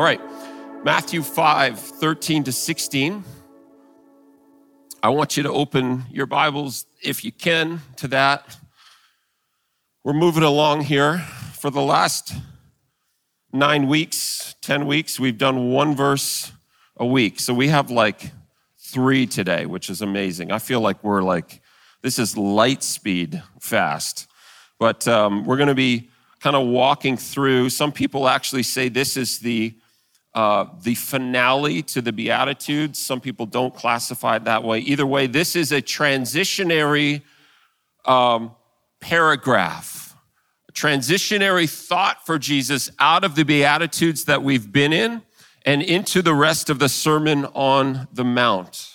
All right, Matthew 5 13 to 16. I want you to open your Bibles, if you can, to that. We're moving along here. For the last nine weeks, 10 weeks, we've done one verse a week. So we have like three today, which is amazing. I feel like we're like, this is light speed fast. But um, we're going to be kind of walking through. Some people actually say this is the uh, the finale to the Beatitudes. Some people don't classify it that way. Either way, this is a transitionary um, paragraph, a transitionary thought for Jesus out of the Beatitudes that we've been in and into the rest of the Sermon on the Mount.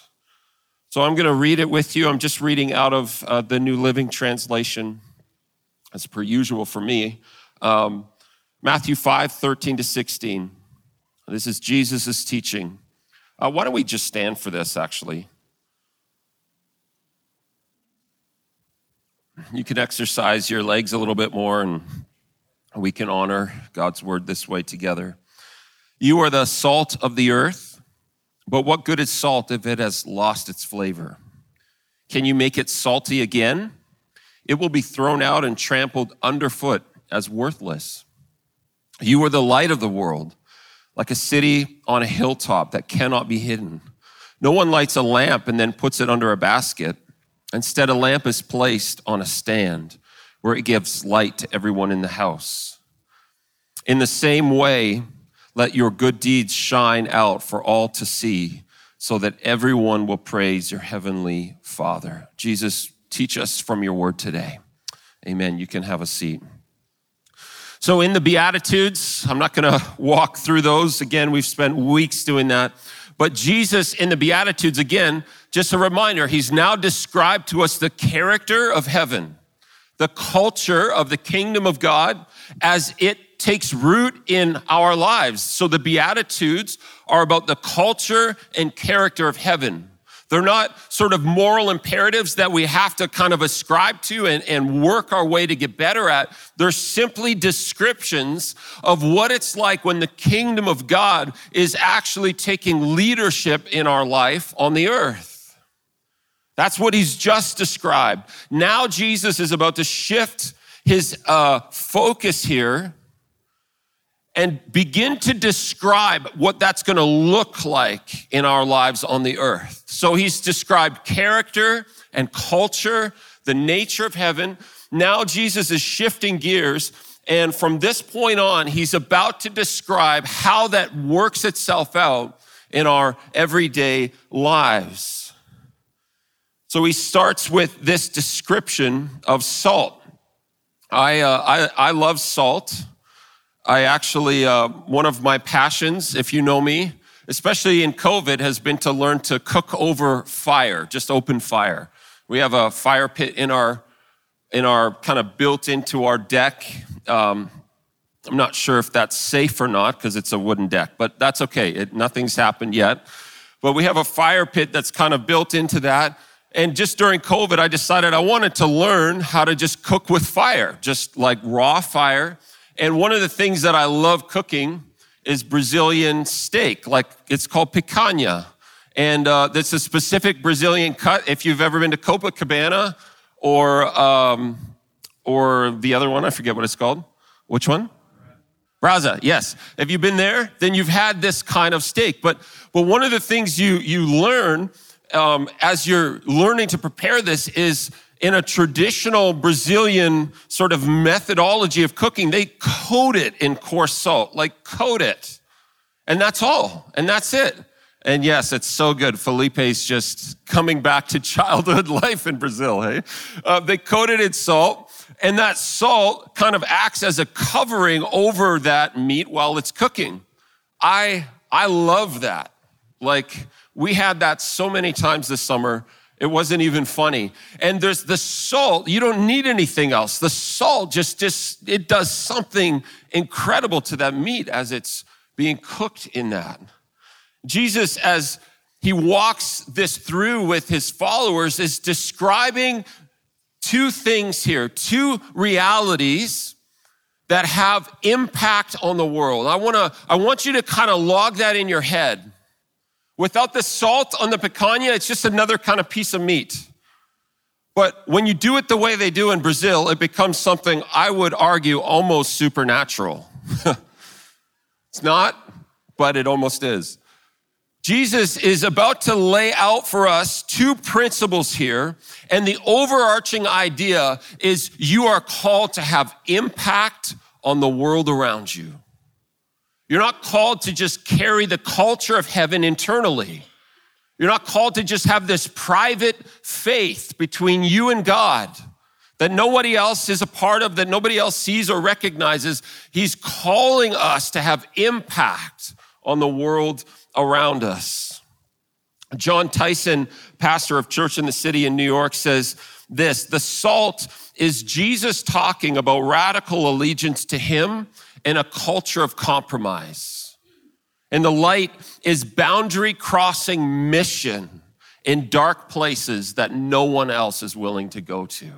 So I'm going to read it with you. I'm just reading out of uh, the New Living Translation, as per usual for me. Um, Matthew 5, 13 to 16. This is Jesus' teaching. Uh, why don't we just stand for this, actually? You can exercise your legs a little bit more, and we can honor God's word this way together. You are the salt of the earth, but what good is salt if it has lost its flavor? Can you make it salty again? It will be thrown out and trampled underfoot as worthless. You are the light of the world like a city on a hilltop that cannot be hidden. No one lights a lamp and then puts it under a basket. Instead, a lamp is placed on a stand where it gives light to everyone in the house. In the same way, let your good deeds shine out for all to see so that everyone will praise your heavenly Father. Jesus, teach us from your word today. Amen. You can have a seat. So, in the Beatitudes, I'm not going to walk through those. Again, we've spent weeks doing that. But Jesus in the Beatitudes, again, just a reminder, he's now described to us the character of heaven, the culture of the kingdom of God as it takes root in our lives. So the Beatitudes are about the culture and character of heaven. They're not sort of moral imperatives that we have to kind of ascribe to and, and work our way to get better at. They're simply descriptions of what it's like when the kingdom of God is actually taking leadership in our life on the earth. That's what he's just described. Now Jesus is about to shift his uh, focus here and begin to describe what that's going to look like in our lives on the earth. So he's described character and culture, the nature of heaven. Now Jesus is shifting gears. And from this point on, he's about to describe how that works itself out in our everyday lives. So he starts with this description of salt. I, uh, I, I love salt. I actually, uh, one of my passions, if you know me, especially in COVID, has been to learn to cook over fire, just open fire. We have a fire pit in our, in our kind of built into our deck. Um, I'm not sure if that's safe or not because it's a wooden deck, but that's okay. It, nothing's happened yet. But we have a fire pit that's kind of built into that. And just during COVID, I decided I wanted to learn how to just cook with fire, just like raw fire. And one of the things that I love cooking is Brazilian steak, like it's called picanha. And uh, it's a specific Brazilian cut. If you've ever been to Copacabana or, um, or the other one, I forget what it's called. Which one? Braza, yes. Have you been there? Then you've had this kind of steak. But, but one of the things you, you learn um, as you're learning to prepare this is in a traditional Brazilian sort of methodology of cooking, they coat it in coarse salt, like coat it. And that's all. And that's it. And yes, it's so good. Felipe's just coming back to childhood life in Brazil, hey? Uh, they coat it in salt, and that salt kind of acts as a covering over that meat while it's cooking. I, I love that. Like, we had that so many times this summer it wasn't even funny. And there's the salt. You don't need anything else. The salt just, just, it does something incredible to that meat as it's being cooked in that. Jesus, as he walks this through with his followers, is describing two things here, two realities that have impact on the world. I want to I want you to kind of log that in your head. Without the salt on the picanha, it's just another kind of piece of meat. But when you do it the way they do in Brazil, it becomes something I would argue almost supernatural. it's not, but it almost is. Jesus is about to lay out for us two principles here. And the overarching idea is you are called to have impact on the world around you. You're not called to just carry the culture of heaven internally. You're not called to just have this private faith between you and God that nobody else is a part of, that nobody else sees or recognizes. He's calling us to have impact on the world around us. Jon Tyson, pastor of Church in the City in New York, says this The salt is Jesus talking about radical allegiance to Him in a culture of compromise. And the light is boundary crossing mission in dark places that no one else is willing to go to.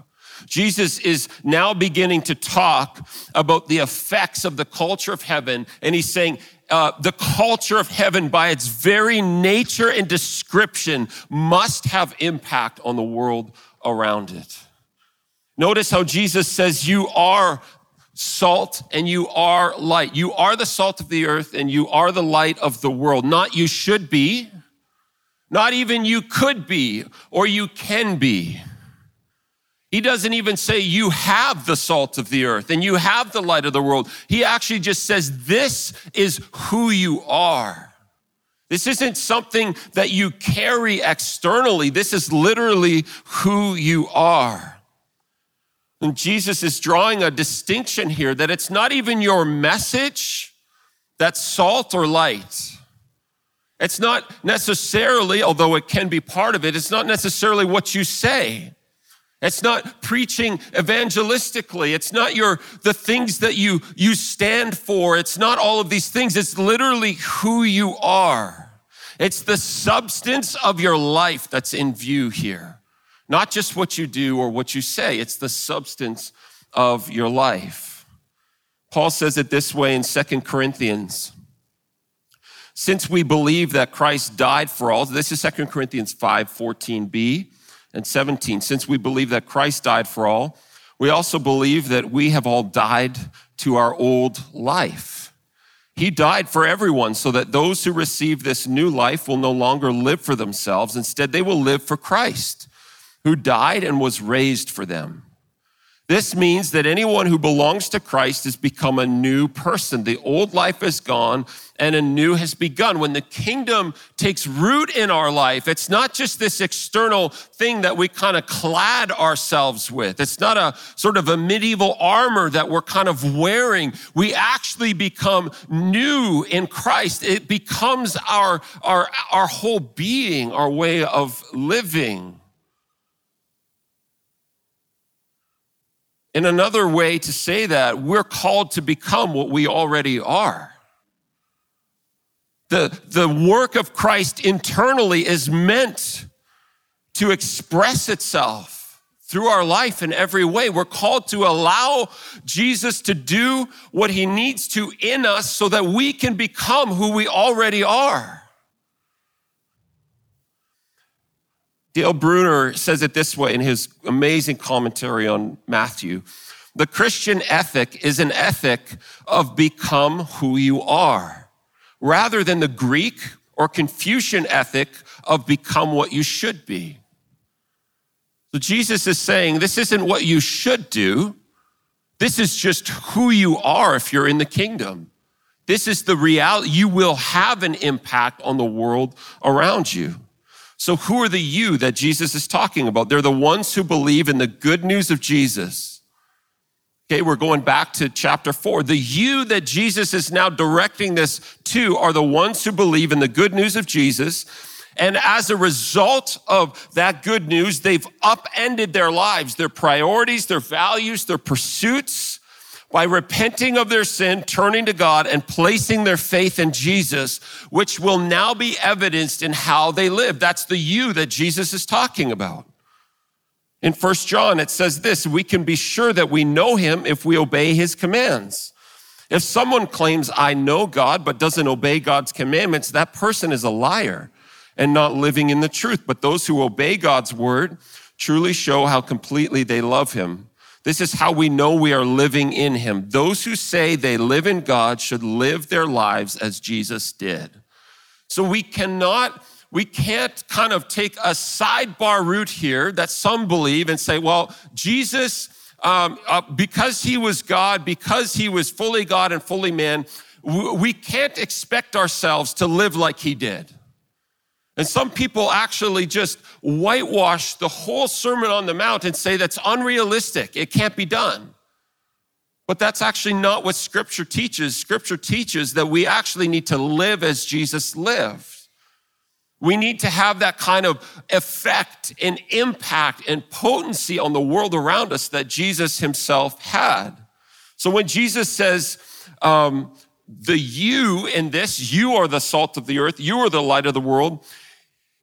Jesus is now beginning to talk about the effects of the culture of heaven, and he's saying, uh, the culture of heaven, by its very nature and description, must have impact on the world around it. Notice how Jesus says, You are salt and you are light. You are the salt of the earth and you are the light of the world. Not you should be, not even you could be or you can be. He doesn't even say you have the salt of the earth and you have the light of the world. He actually just says this is who you are. This isn't something that you carry externally. This is literally who you are. And Jesus is drawing a distinction here that it's not even your message that's salt or light. It's not necessarily, although it can be part of it, it's not necessarily what you say. It's not preaching evangelistically. It's not your, the things that you, you stand for. It's not all of these things. It's literally who you are. It's the substance of your life that's in view here. Not just what you do or what you say. It's the substance of your life. Paul says it this way in Second Corinthians. Since we believe that Christ died for all, this is Second Corinthians 5, 14b and 17. Since we believe that Christ died for all, we also believe that we have all died to our old life. He died for everyone so that those who receive this new life will no longer live for themselves. Instead, they will live for Christ, who died and was raised for them. This means that anyone who belongs to Christ has become a new person. The old life is gone and a new has begun. When the kingdom takes root in our life, it's not just this external thing that we kind of clad ourselves with. It's not a sort of a medieval armor that we're kind of wearing. We actually become new in Christ. It becomes our, our, our whole being, our way of living. In another way to say that, we're called to become what we already are. The, the work of Christ internally is meant to express itself through our life in every way. We're called to allow Jesus to do what he needs to in us so that we can become who we already are. Dale Bruner says it this way in his amazing commentary on Matthew. The Christian ethic is an ethic of become who you are, rather than the Greek or Confucian ethic of become what you should be. So Jesus is saying this isn't what you should do. This is just who you are if you're in the kingdom. This is the reality. You will have an impact on the world around you. So, who are the you that Jesus is talking about? They're the ones who believe in the good news of Jesus. Okay, we're going back to chapter four. The you that Jesus is now directing this to are the ones who believe in the good news of Jesus. And as a result of that good news, they've upended their lives, their priorities, their values, their pursuits by repenting of their sin, turning to God, and placing their faith in Jesus, which will now be evidenced in how they live. That's the you that Jesus is talking about. In First John, it says this we can be sure that we know him if we obey his commands. If someone claims, I know God, but doesn't obey God's commandments, that person is a liar and not living in the truth. But those who obey God's word truly show how completely they love him. This is how we know we are living in him. Those who say they live in God should live their lives as Jesus did. So we cannot we can't kind of take a sidebar route here that some believe and say, well, Jesus, um, uh, because he was God, because he was fully God and fully man, we can't expect ourselves to live like he did. And some people actually just whitewash the whole Sermon on the Mount and say that's unrealistic. It can't be done. But that's actually not what Scripture teaches. Scripture teaches that we actually need to live as Jesus lived. We need to have that kind of effect and impact and potency on the world around us that Jesus himself had. So when Jesus says, um, the you in this, you are the salt of the earth, you are the light of the world,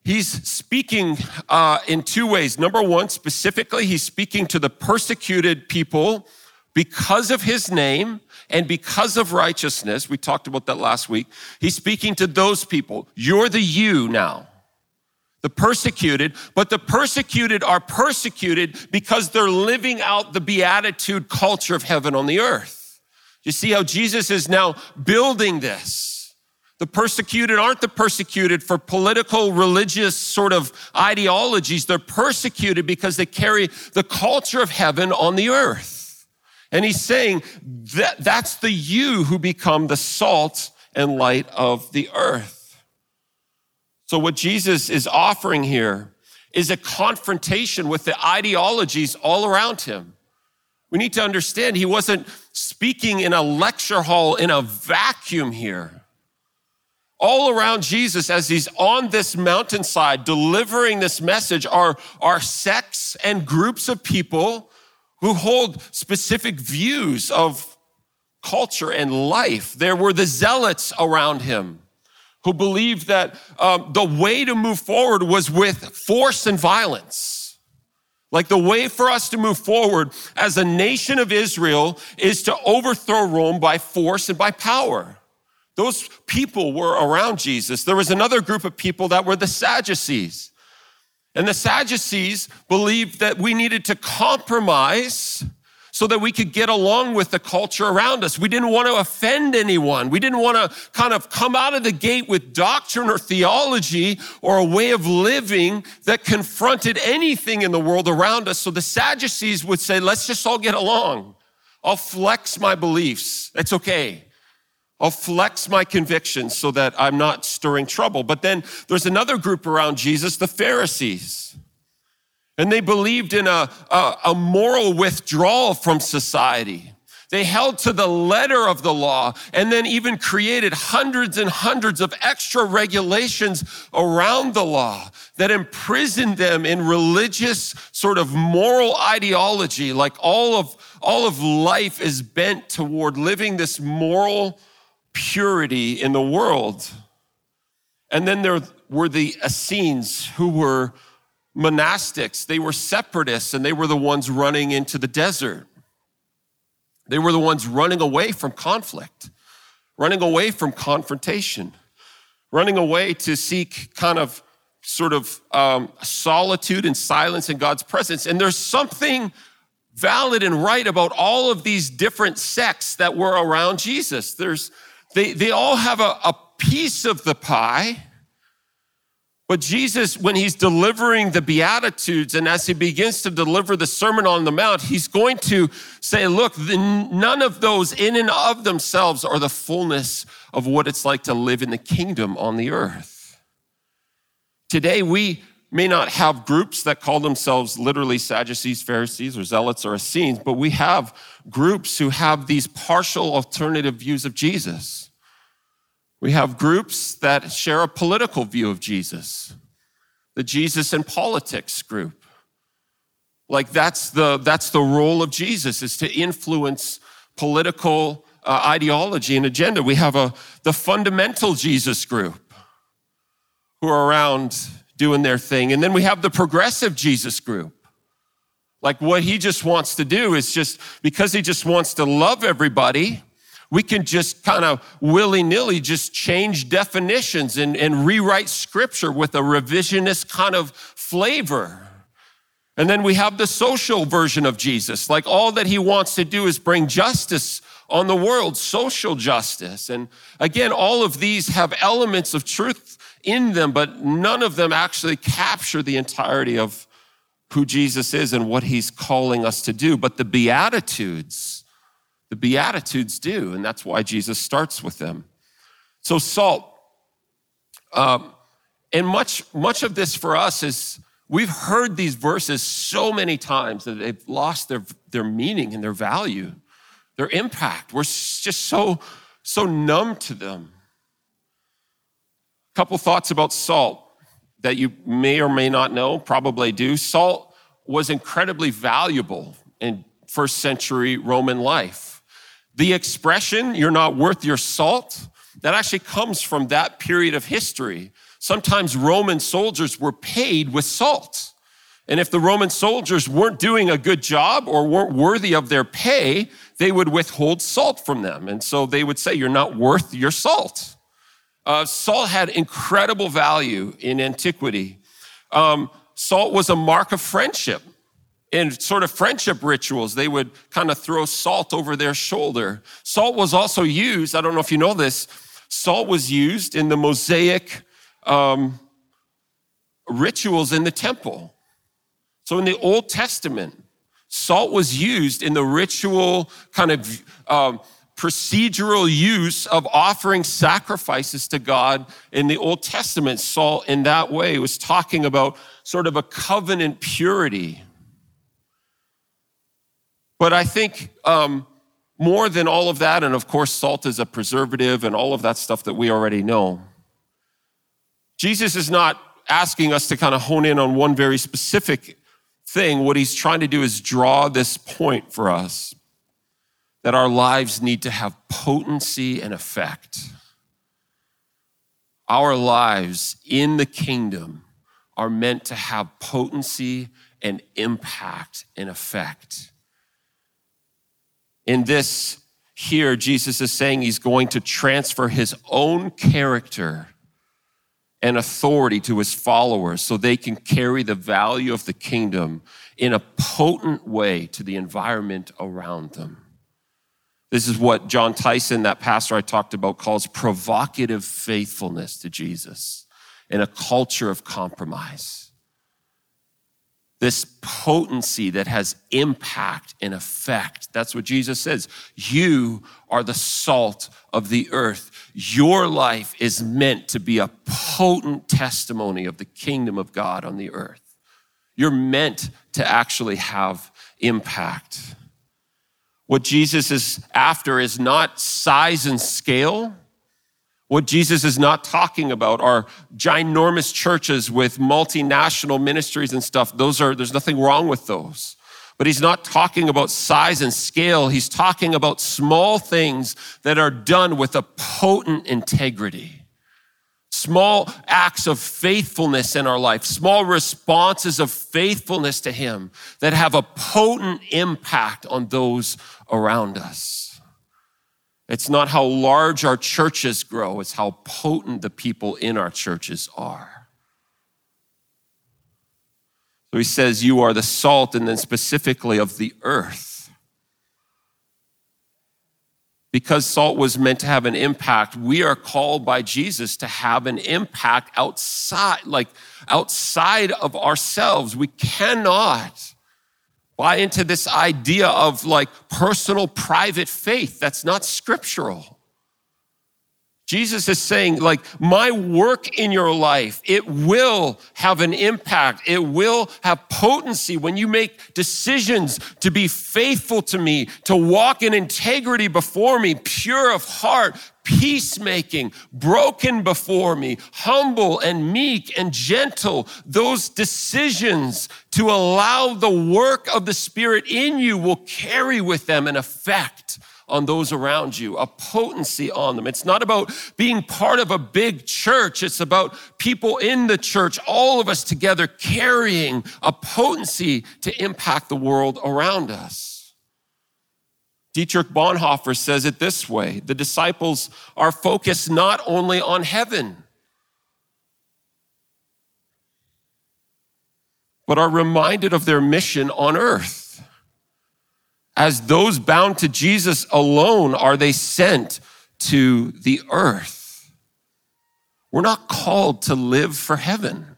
he's speaking uh, in two ways. Number one, specifically, he's speaking to the persecuted people because of his name and because of righteousness, we talked about that last week, he's speaking to those people. You're the you now, the persecuted, but the persecuted are persecuted because they're living out the beatitude culture of heaven on the earth. You see how Jesus is now building this. The persecuted aren't the persecuted for political, religious sort of ideologies. They're persecuted because they carry the culture of heaven on the earth. And he's saying that that's the you who become the salt and light of the earth. So what Jesus is offering here is a confrontation with the ideologies all around him. We need to understand he wasn't speaking in a lecture hall in a vacuum here. All around Jesus, as he's on this mountainside delivering this message, are, are sects and groups of people who hold specific views of culture and life. There were the zealots around him who believed that um, the way to move forward was with force and violence. Like the way for us to move forward as a nation of Israel is to overthrow Rome by force and by power. Those people were around Jesus. There was another group of people that were the Sadducees. And the Sadducees believed that we needed to compromise so that we could get along with the culture around us. We didn't want to offend anyone. We didn't want to kind of come out of the gate with doctrine or theology or a way of living that confronted anything in the world around us. So the Sadducees would say, let's just all get along. I'll flex my beliefs. It's okay. I'll flex my convictions so that I'm not stirring trouble. But then there's another group around Jesus, the Pharisees. And they believed in a, a, a, moral withdrawal from society. They held to the letter of the law and then even created hundreds and hundreds of extra regulations around the law that imprisoned them in religious sort of moral ideology. Like all of, all of life is bent toward living this moral purity in the world. And then there were the Essenes who were monastics. They were separatists and they were the ones running into the desert. They were the ones running away from conflict, running away from confrontation, running away to seek kind of sort of um, solitude and silence in God's presence. And there's something valid and right about all of these different sects that were around Jesus. There's they, they all have a, a piece of the pie. But Jesus, when he's delivering the Beatitudes and as he begins to deliver the Sermon on the Mount, he's going to say, look, the, none of those in and of themselves are the fullness of what it's like to live in the kingdom on the earth. Today, we may not have groups that call themselves literally Sadducees, Pharisees, or Zealots, or Essenes, but we have groups who have these partial alternative views of Jesus. We have groups that share a political view of Jesus, the Jesus and politics group. Like that's the, that's the role of Jesus is to influence political uh, ideology and agenda. We have a, the fundamental Jesus group who are around doing their thing. And then we have the progressive Jesus group Like what he just wants to do is just because he just wants to love everybody, we can just kind of willy nilly just change definitions and, and rewrite scripture with a revisionist kind of flavor. And then we have the social version of Jesus. Like all that he wants to do is bring justice on the world, social justice. And again, all of these have elements of truth in them, but none of them actually capture the entirety of who Jesus is and what he's calling us to do. But the Beatitudes, the Beatitudes do, and that's why Jesus starts with them. So, salt. Um, and much, much of this for us is we've heard these verses so many times that they've lost their, their meaning and their value, their impact. We're just so, so numb to them. A couple thoughts about salt that you may or may not know, probably do. Salt was incredibly valuable in first century Roman life. The expression, you're not worth your salt, that actually comes from that period of history. Sometimes Roman soldiers were paid with salt. And if the Roman soldiers weren't doing a good job or weren't worthy of their pay, they would withhold salt from them. And so they would say, You're not worth your salt. Uh, salt had incredible value in antiquity. Um, salt was a mark of friendship. In sort of friendship rituals, they would kind of throw salt over their shoulder. Salt was also used, I don't know if you know this, salt was used in the Mosaic um, rituals in the temple. So in the Old Testament, salt was used in the ritual kind of um, procedural use of offering sacrifices to God in the Old Testament. Salt in that way, was talking about sort of a covenant purity. But I think um, more than all of that, and of course, salt is a preservative and all of that stuff that we already know. Jesus is not asking us to kind of hone in on one very specific thing. What he's trying to do is draw this point for us that our lives need to have potency and effect. Our lives in the kingdom are meant to have potency and impact and effect. In this, here, Jesus is saying he's going to transfer his own character and authority to his followers so they can carry the value of the kingdom in a potent way to the environment around them. This is what Jon Tyson, that pastor I talked about, calls provocative faithfulness to Jesus in a culture of compromise. This potency that has impact and effect. That's what Jesus says. You are the salt of the earth. Your life is meant to be a potent testimony of the kingdom of God on the earth. You're meant to actually have impact. What Jesus is after is not size and scale. What Jesus is not talking about are ginormous churches with multinational ministries and stuff. Those are, there's nothing wrong with those. But he's not talking about size and scale. He's talking about small things that are done with a potent integrity small acts of faithfulness in our life, small responses of faithfulness to Him that have a potent impact on those around us. It's not how large our churches grow, it's how potent the people in our churches are. So he says, You are the salt, and then specifically of the earth because salt was meant to have an impact, we are called by Jesus to have an impact outside, like outside of ourselves. We cannot buy into this idea of like personal private faith. That's not scriptural. Jesus is saying, like, my work in your life, it will have an impact. It will have potency when you make decisions to be faithful to me, to walk in integrity before me, pure of heart, peacemaking, broken before me, humble and meek and gentle. Those decisions to allow the work of the Spirit in you will carry with them an effect on those around you, a potency on them. It's not about being part of a big church. It's about people in the church, all of us together carrying a potency to impact the world around us. Dietrich Bonhoeffer says it this way the disciples are focused not only on heaven, but are reminded of their mission on earth. As those bound to Jesus alone are they sent to the earth. We're not called to live for heaven.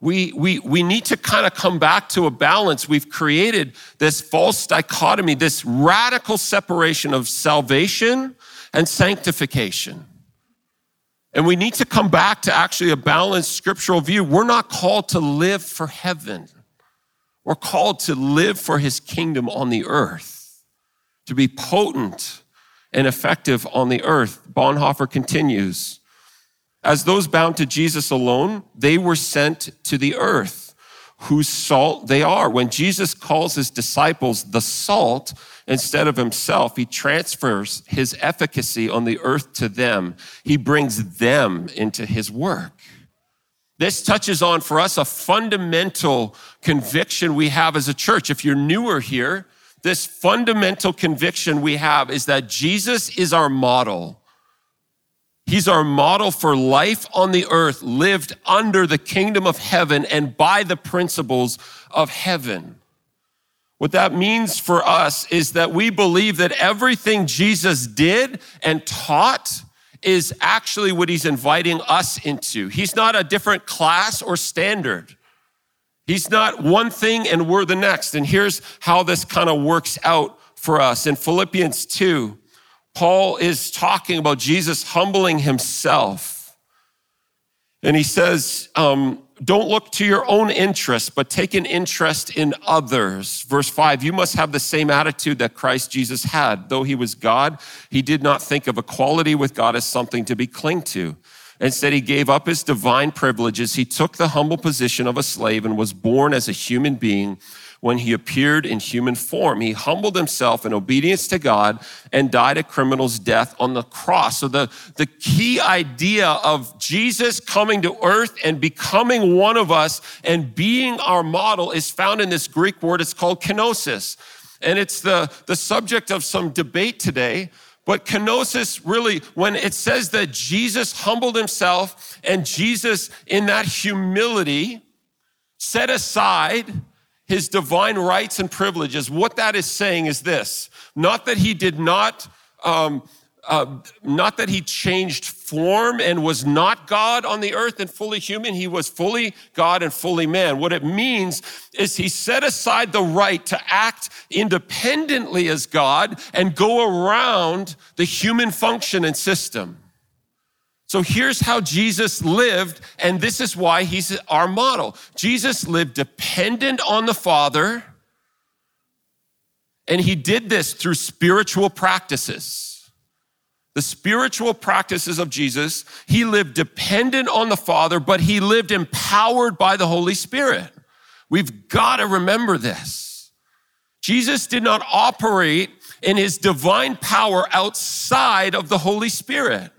We, we, we need to kind of come back to a balance. We've created this false dichotomy, this radical separation of salvation and sanctification. And we need to come back to actually a balanced scriptural view. We're not called to live for heaven. We're called to live for his kingdom on the earth, to be potent and effective on the earth. Bonhoeffer continues As those bound to Jesus alone, they were sent to the earth, whose salt they are. When Jesus calls his disciples the salt, instead of himself, he transfers his efficacy on the earth to them. He brings them into his work. This touches on for us a fundamental conviction we have as a church. If you're newer here, this fundamental conviction we have is that Jesus is our model. He's our model for life on the earth, lived under the kingdom of heaven and by the principles of heaven. What that means for us is that we believe that everything Jesus did and taught is actually what he's inviting us into. He's not a different class or standard. He's not one thing and we're the next. And here's how this kind of works out for us. In Philippians 2, Paul is talking about Jesus humbling himself. And he says, um, don't look to your own interest, but take an interest in others. Verse five, you must have the same attitude that Christ Jesus had. Though he was God, he did not think of equality with God as something to be clung to. Instead, he gave up his divine privileges. He took the humble position of a slave and was born as a human being when he appeared in human form. He humbled himself in obedience to God and died a criminal's death on the cross. So the, the key idea of Jesus coming to earth and becoming one of us and being our model is found in this Greek word. It's called kenosis. And it's the, the subject of some debate today. But kenosis really, when it says that Jesus humbled himself and Jesus in that humility set aside his divine rights and privileges, what that is saying is this not that he did not. Um, uh, not that he changed form and was not God on the earth and fully human. He was fully God and fully man. What it means is he set aside the right to act independently as God and go around the human function and system. So here's how Jesus lived, and this is why he's our model. Jesus lived dependent on the Father, and he did this through spiritual practices. The spiritual practices of Jesus, he lived dependent on the Father, but he lived empowered by the Holy Spirit. We've got to remember this. Jesus did not operate in his divine power outside of the Holy Spirit.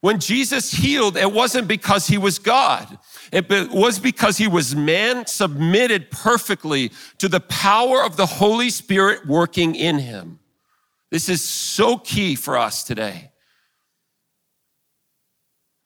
When Jesus healed, it wasn't because he was God. It was because he was man submitted perfectly to the power of the Holy Spirit working in him. This is so key for us today.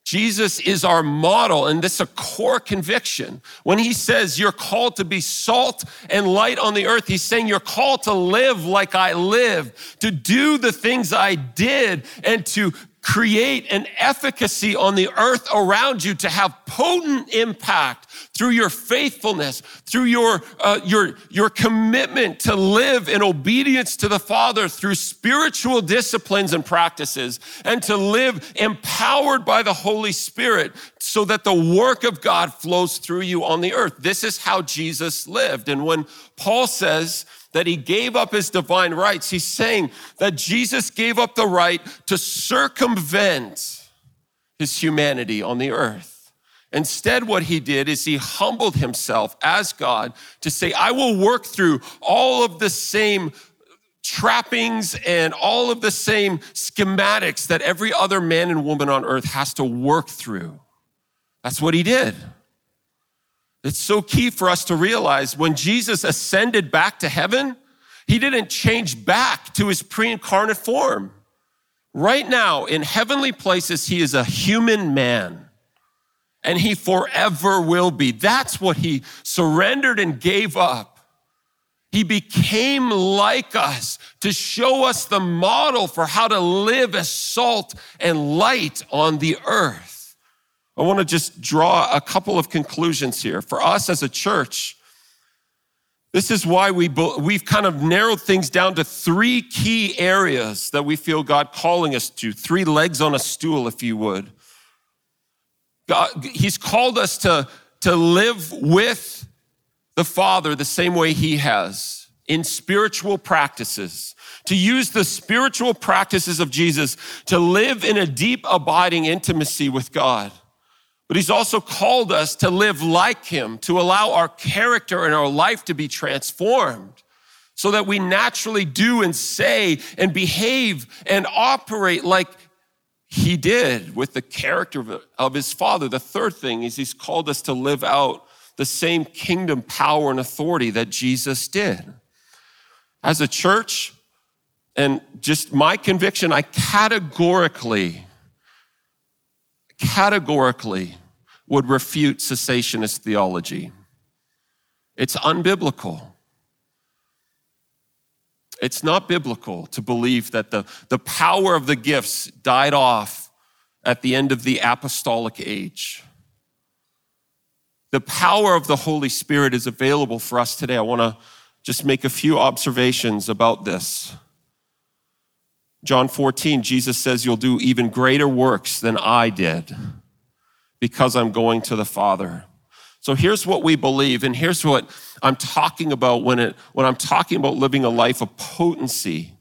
Jesus is our model, and this is a core conviction. When he says you're called to be salt and light on the earth, he's saying you're called to live like I live, to do the things I did, and to create an efficacy on the earth around you to have potent impact through your faithfulness, through your, uh, your, your commitment to live in obedience to the Father through spiritual disciplines and practices, and to live empowered by the Holy Spirit so that the work of God flows through you on the earth. This is how Jesus lived. And when Paul says, that he gave up his divine rights. He's saying that Jesus gave up the right to circumvent his humanity on the earth. Instead, what he did is he humbled himself as God to say, I will work through all of the same trappings and all of the same schematics that every other man and woman on earth has to work through. That's what he did. It's so key for us to realize when Jesus ascended back to heaven, he didn't change back to his pre incarnate form. Right now, in heavenly places, he is a human man and he forever will be. That's what he surrendered and gave up he became like us to show us the model for how to live as salt and light on the earth. I want to just draw a couple of conclusions here. For us as a church, this is why we, we've kind of narrowed things down to three key areas that we feel God calling us to, three legs on a stool, if you would. God, he's called us to, to live with the Father the same way He has in spiritual practices, to use the spiritual practices of Jesus to live in a deep, abiding intimacy with God. But He's also called us to live like Him, to allow our character and our life to be transformed so that we naturally do and say and behave and operate like he did with the character of his father. The third thing is he's called us to live out the same kingdom power and authority that Jesus did. As a church, and just my conviction, I categorically, categorically would refute cessationist theology. It's unbiblical. It's not biblical to believe that the, the power of the gifts died off at the end of the apostolic age. The power of the Holy Spirit is available for us today. I want to just make a few observations about this. John 14, Jesus says, You'll do even greater works than I did because I'm going to the Father. So here's what we believe, and here's what I'm talking about when, it, when I'm talking about living a life of potency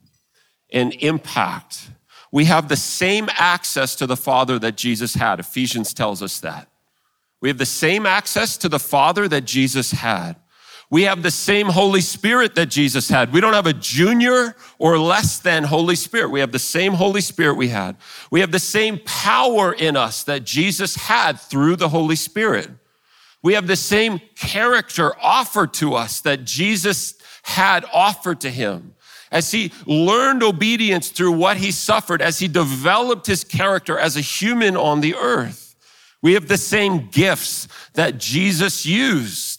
and impact. We have the same access to the Father that Jesus had. Ephesians tells us that. We have the same access to the Father that Jesus had. We have the same Holy Spirit that Jesus had. We don't have a junior or less than Holy Spirit. We have the same Holy Spirit we had. We have the same power in us that Jesus had through the Holy Spirit. We have the same character offered to us that Jesus had offered to him. As he learned obedience through what he suffered, as he developed his character as a human on the earth. We have the same gifts that Jesus used.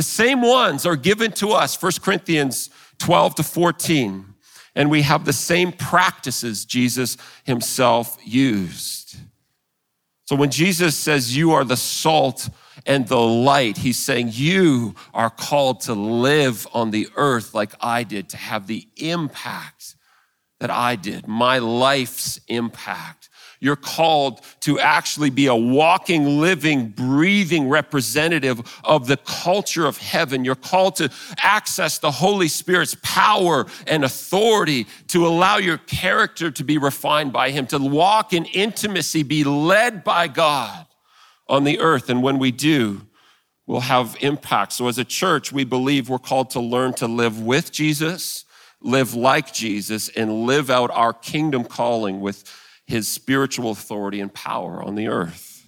The same ones are given to us, 1 Corinthians 12 to 14. And we have the same practices Jesus himself used. So when Jesus says, You are the salt and the light, he's saying, You are called to live on the earth like I did, to have the impact that I did, my life's impact. You're called to actually be a walking, living, breathing representative of the culture of heaven. You're called to access the Holy Spirit's power and authority to allow your character to be refined by Him, to walk in intimacy, be led by God on the earth. And when we do, we'll have impact. So as a church, we believe we're called to learn to live with Jesus, live like Jesus, and live out our kingdom calling with his spiritual authority and power on the earth.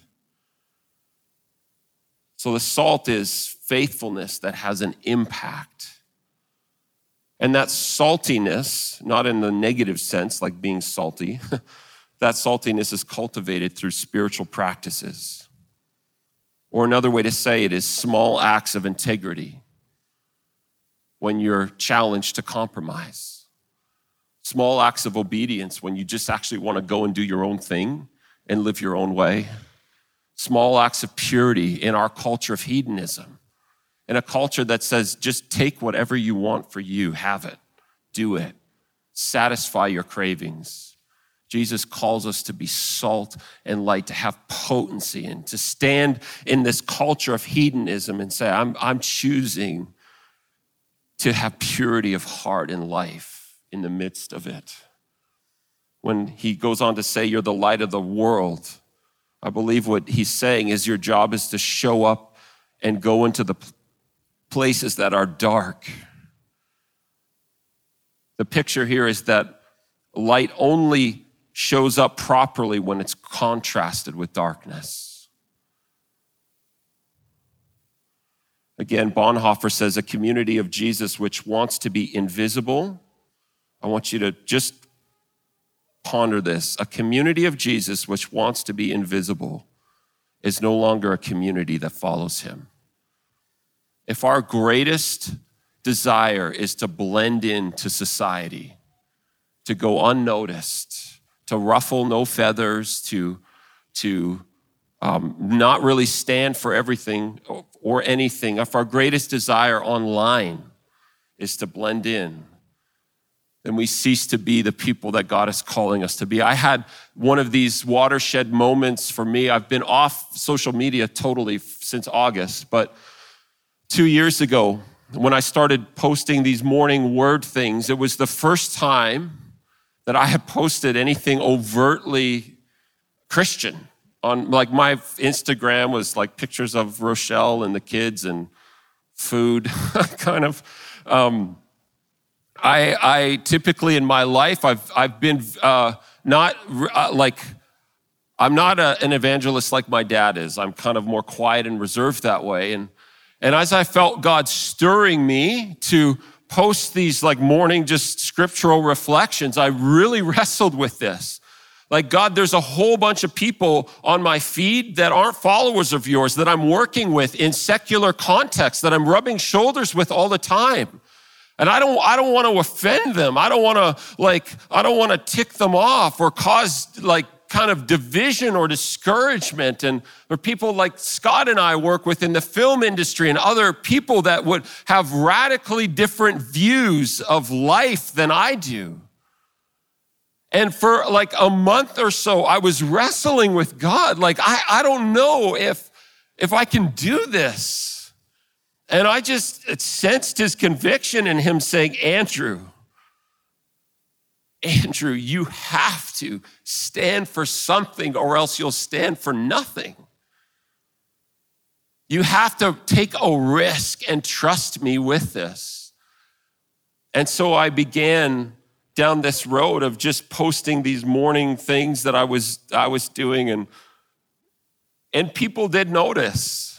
So the salt is faithfulness that has an impact. And that saltiness, not in the negative sense, like being salty, that saltiness is cultivated through spiritual practices. Or another way to say it is small acts of integrity when you're challenged to compromise small acts of obedience when you just actually want to go and do your own thing and live your own way. Small acts of purity in our culture of hedonism, in a culture that says just take whatever you want for you, have it, do it, satisfy your cravings. Jesus calls us to be salt and light, to have potency, and to stand in this culture of hedonism and say, I'm, I'm choosing to have purity of heart and life in the midst of it. When he goes on to say, You're the light of the world, I believe what he's saying is your job is to show up and go into the places that are dark. The picture here is that light only shows up properly when it's contrasted with darkness. Again, Bonhoeffer says a community of Jesus which wants to be invisible. I want you to just ponder this. A community of Jesus which wants to be invisible is no longer a community that follows him. If our greatest desire is to blend into society, to go unnoticed, to ruffle no feathers, to, to um, not really stand for everything or anything. If our greatest desire online is to blend in, then we cease to be the people that God is calling us to be. I had one of these watershed moments for me. I've been off social media totally since August, but two years ago, when I started posting these morning word things, it was the first time that I had posted anything overtly Christian. On like my Instagram was like pictures of Rochelle and the kids and food, kind of. Um, I, I typically in my life I've I've been uh, not uh, like I'm not a, an evangelist like my dad is. I'm kind of more quiet and reserved that way, and and as I felt God stirring me to post these like morning just scriptural reflections, I really wrestled with this. Like, God, there's a whole bunch of people on my feed that aren't followers of yours that I'm working with in secular context, that I'm rubbing shoulders with all the time. And I don't, I don't want to offend them. I don't want to like, I don't want to tick them off or cause like kind of division or discouragement. And or people like Scott and I work with in the film industry and other people that would have radically different views of life than I do. And for like a month or so, I was wrestling with God. Like, I, I don't know if, if I can do this. And I just sensed his conviction in him saying, Andrew, Andrew, you have to stand for something or else you'll stand for nothing. You have to take a risk and trust me with this. And so I began down this road of just posting these morning things that I was I was doing and and people did notice.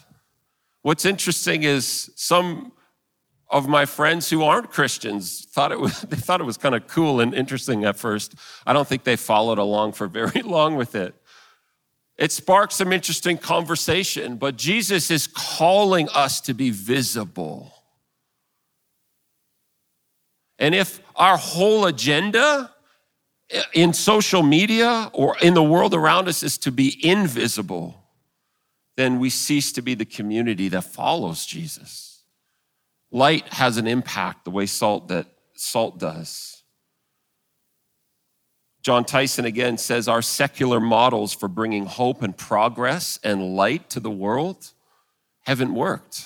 What's interesting is some of my friends who aren't Christians thought it was, they thought it was kind of cool and interesting at first. I don't think they followed along for very long with it. It sparked some interesting conversation, but Jesus is calling us to be visible. And if our whole agenda eh, in social media or in the world around us is to be invisible, then we cease to be the community that follows Jesus. Light has an impact the way salt that salt does. Jon Tyson again says our secular models for bringing hope and progress and light to the world haven't worked.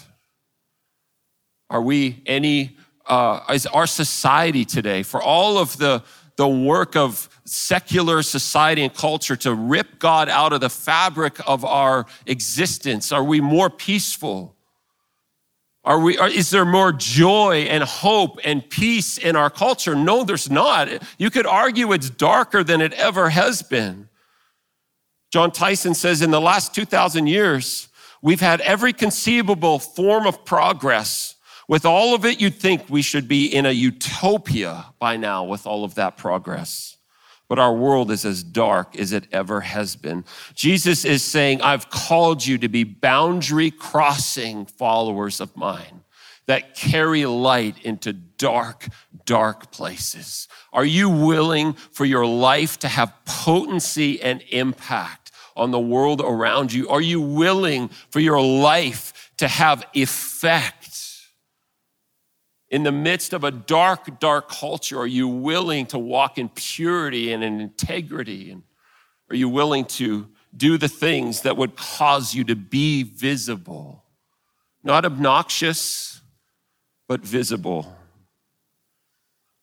Are we any, uh, is our society today, for all of the, the work of secular society and culture to rip God out of the fabric of our existence, are we more peaceful? Are we, are, is there more joy and hope and peace in our culture? No, there's not. You could argue it's darker than it ever has been. Jon Tyson says in the last 2,000 years, we've had every conceivable form of progress. With all of it, you'd think we should be in a utopia by now with all of that progress but our world is as dark as it ever has been. Jesus is saying, I've called you to be boundary crossing followers of mine that carry light into dark, dark places. Are you willing for your life to have potency and impact on the world around you? Are you willing for your life to have effect? In the midst of a dark, dark culture, are you willing to walk in purity and in integrity? And are you willing to do the things that would cause you to be visible? Not obnoxious, but visible.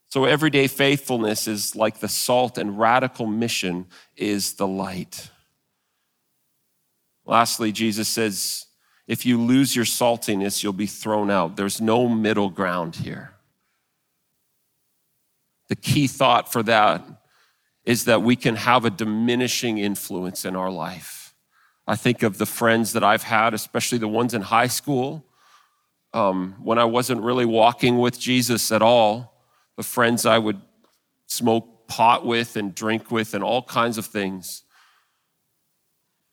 So, everyday faithfulness is like the salt, and radical mission is the light. Lastly, Jesus says, if you lose your saltiness, you'll be thrown out. There's no middle ground here. The key thought for that is that we can have a diminishing influence in our life. I think of the friends that I've had, especially the ones in high school, um, when I wasn't really walking with Jesus at all, the friends I would smoke pot with and drink with and all kinds of things.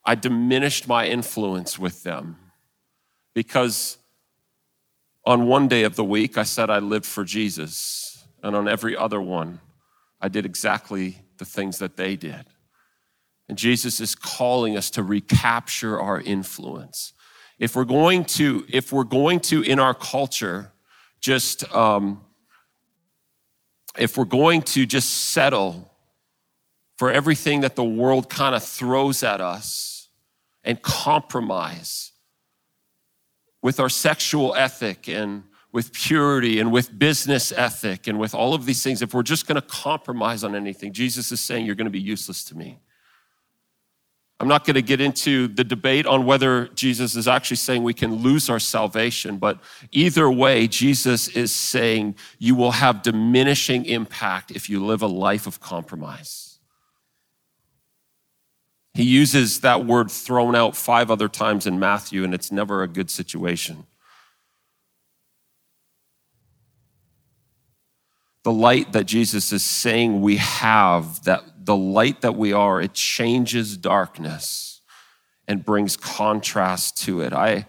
I diminished my influence with them because on one day of the week, I said I lived for Jesus. And on every other one, I did exactly the things that they did. And Jesus is calling us to recapture our influence. If we're going to, if we're going to in our culture, just um, if we're going to just settle for everything that the world kind of throws at us and compromise with our sexual ethic and with purity and with business ethic and with all of these things, if we're just going to compromise on anything, Jesus is saying, You're going to be useless to me. I'm not going to get into the debate on whether Jesus is actually saying we can lose our salvation, but either way, Jesus is saying you will have diminishing impact if you live a life of compromise. He uses that word thrown out five other times in Matthew, and it's never a good situation. the light that Jesus is saying we have, that the light that we are, it changes darkness and brings contrast to it. I,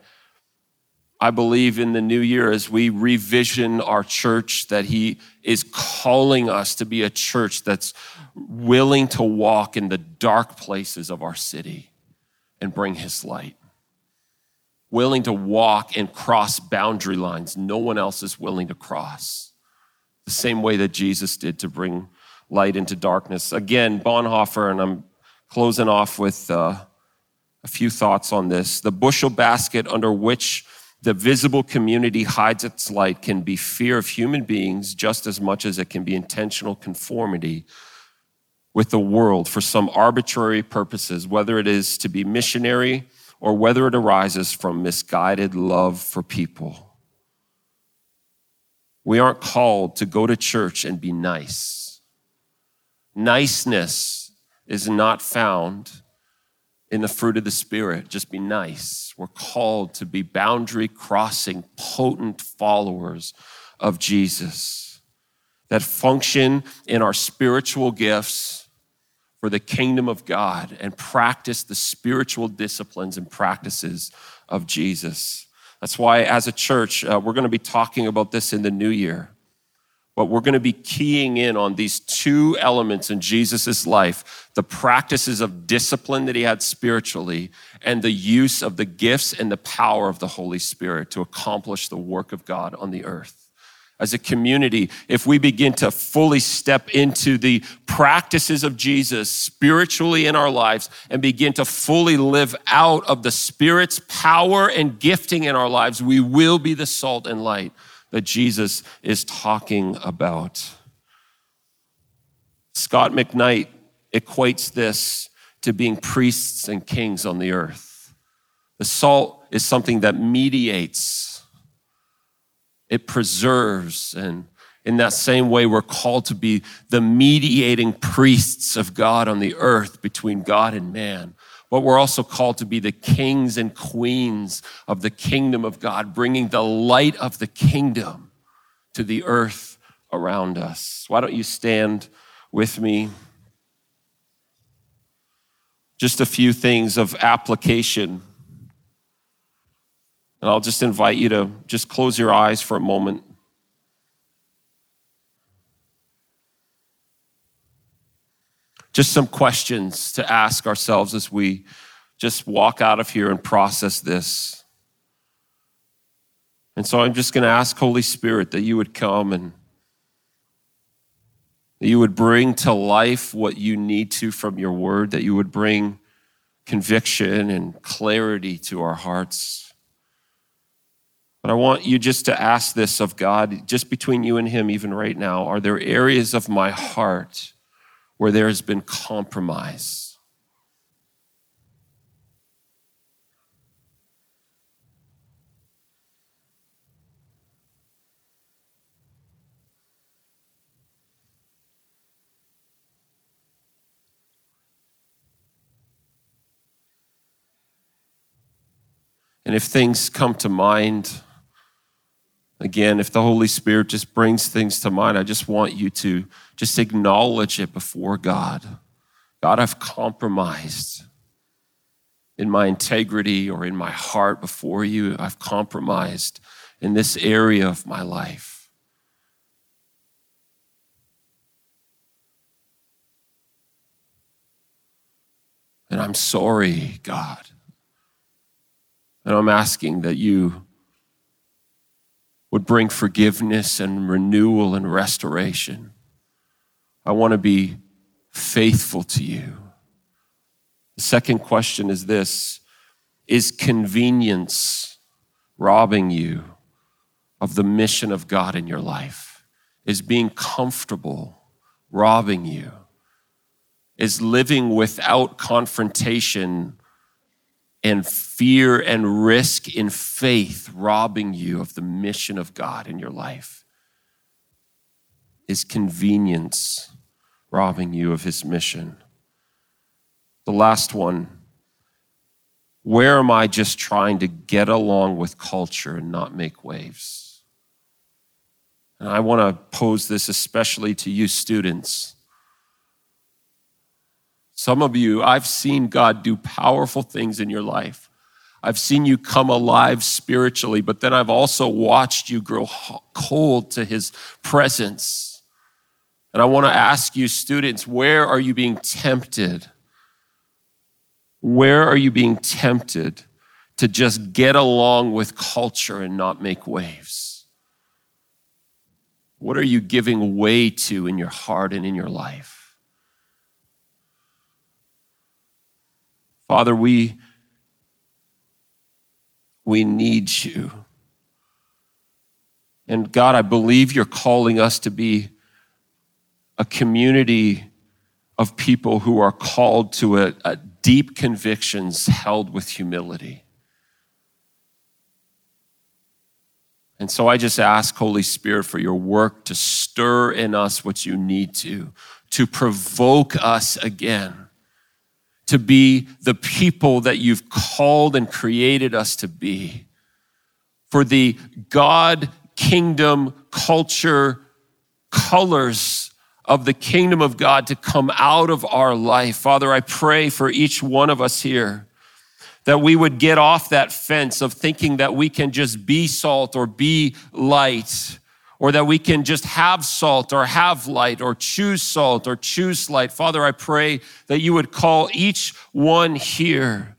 I believe in the new year as we revision our church that He is calling us to be a church that's willing to walk in the dark places of our city and bring His light. Willing to walk and cross boundary lines no one else is willing to cross the same way that Jesus did to bring light into darkness. Again, Bonhoeffer, and I'm closing off with uh, a few thoughts on this. The bushel basket under which the visible community hides its light can be fear of human beings just as much as it can be intentional conformity with the world for some arbitrary purposes, whether it is to be missionary or whether it arises from misguided love for people. We aren't called to go to church and be nice. Niceness is not found in the fruit of the Spirit. Just be nice. We're called to be boundary crossing, potent followers of Jesus that function in our spiritual gifts for the kingdom of God and practice the spiritual disciplines and practices of Jesus. That's why, as a church, uh, we're going to be talking about this in the new year. But we're going to be keying in on these two elements in Jesus' life the practices of discipline that he had spiritually, and the use of the gifts and the power of the Holy Spirit to accomplish the work of God on the earth. As a community, if we begin to fully step into the practices of Jesus spiritually in our lives and begin to fully live out of the Spirit's power and gifting in our lives, we will be the salt and light that Jesus is talking about. Scot McKnight equates this to being priests and kings on the earth. The salt is something that mediates it preserves. And in that same way, we're called to be the mediating priests of God on the earth between God and man. But we're also called to be the kings and queens of the kingdom of God, bringing the light of the kingdom to the earth around us. Why don't you stand with me? Just a few things of application and I'll just invite you to just close your eyes for a moment. Just some questions to ask ourselves as we just walk out of here and process this. And so I'm just going to ask Holy Spirit that you would come and that you would bring to life what you need to from your word, that you would bring conviction and clarity to our hearts. But I want you just to ask this of God, just between you and Him, even right now. Are there areas of my heart where there has been compromise. And if things come to mind, again, if the Holy Spirit just brings things to mind, I just want you to just acknowledge it before God. God, I've compromised in my integrity or in my heart before you. I've compromised in this area of my life. And I'm sorry, God. And I'm asking that you would bring forgiveness and renewal and restoration. I want to be faithful to you. The second question is this Is convenience robbing you of the mission of God in your life? Is being comfortable robbing you? Is living without confrontation and fear and risk in faith robbing you of the mission of God in your life? Is convenience robbing you of his mission? The last one where am I just trying to get along with culture and not make waves? And I want to pose this especially to you students. Some of you, I've seen God do powerful things in your life. I've seen you come alive spiritually, but then I've also watched you grow cold to his presence. And I want to ask you, students, where are you being tempted? Where are you being tempted to just get along with culture and not make waves? What are you giving way to in your heart and in your life? Father, we, we need you. And God, I believe you're calling us to be a community of people who are called to a, a deep convictions held with humility. And so I just ask, Holy Spirit, for your work to stir in us what you need to, to provoke us again, to be the people that you've called and created us to be, for the God, kingdom, culture, colors of the kingdom of God to come out of our life. Father, I pray for each one of us here that we would get off that fence of thinking that we can just be salt or be light, or that we can just have salt or have light, or choose salt or choose light. Father, I pray that you would call each one here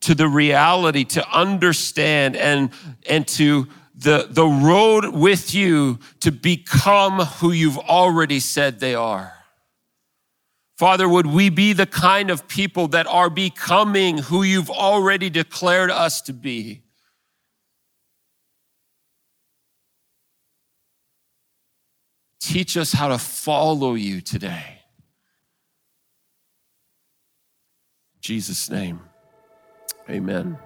to the reality to understand and, and to the, the road with you to become who you've already said they are. Father, would we be the kind of people that are becoming who you've already declared us to be? Teach us how to follow you today. In Jesus' name, amen.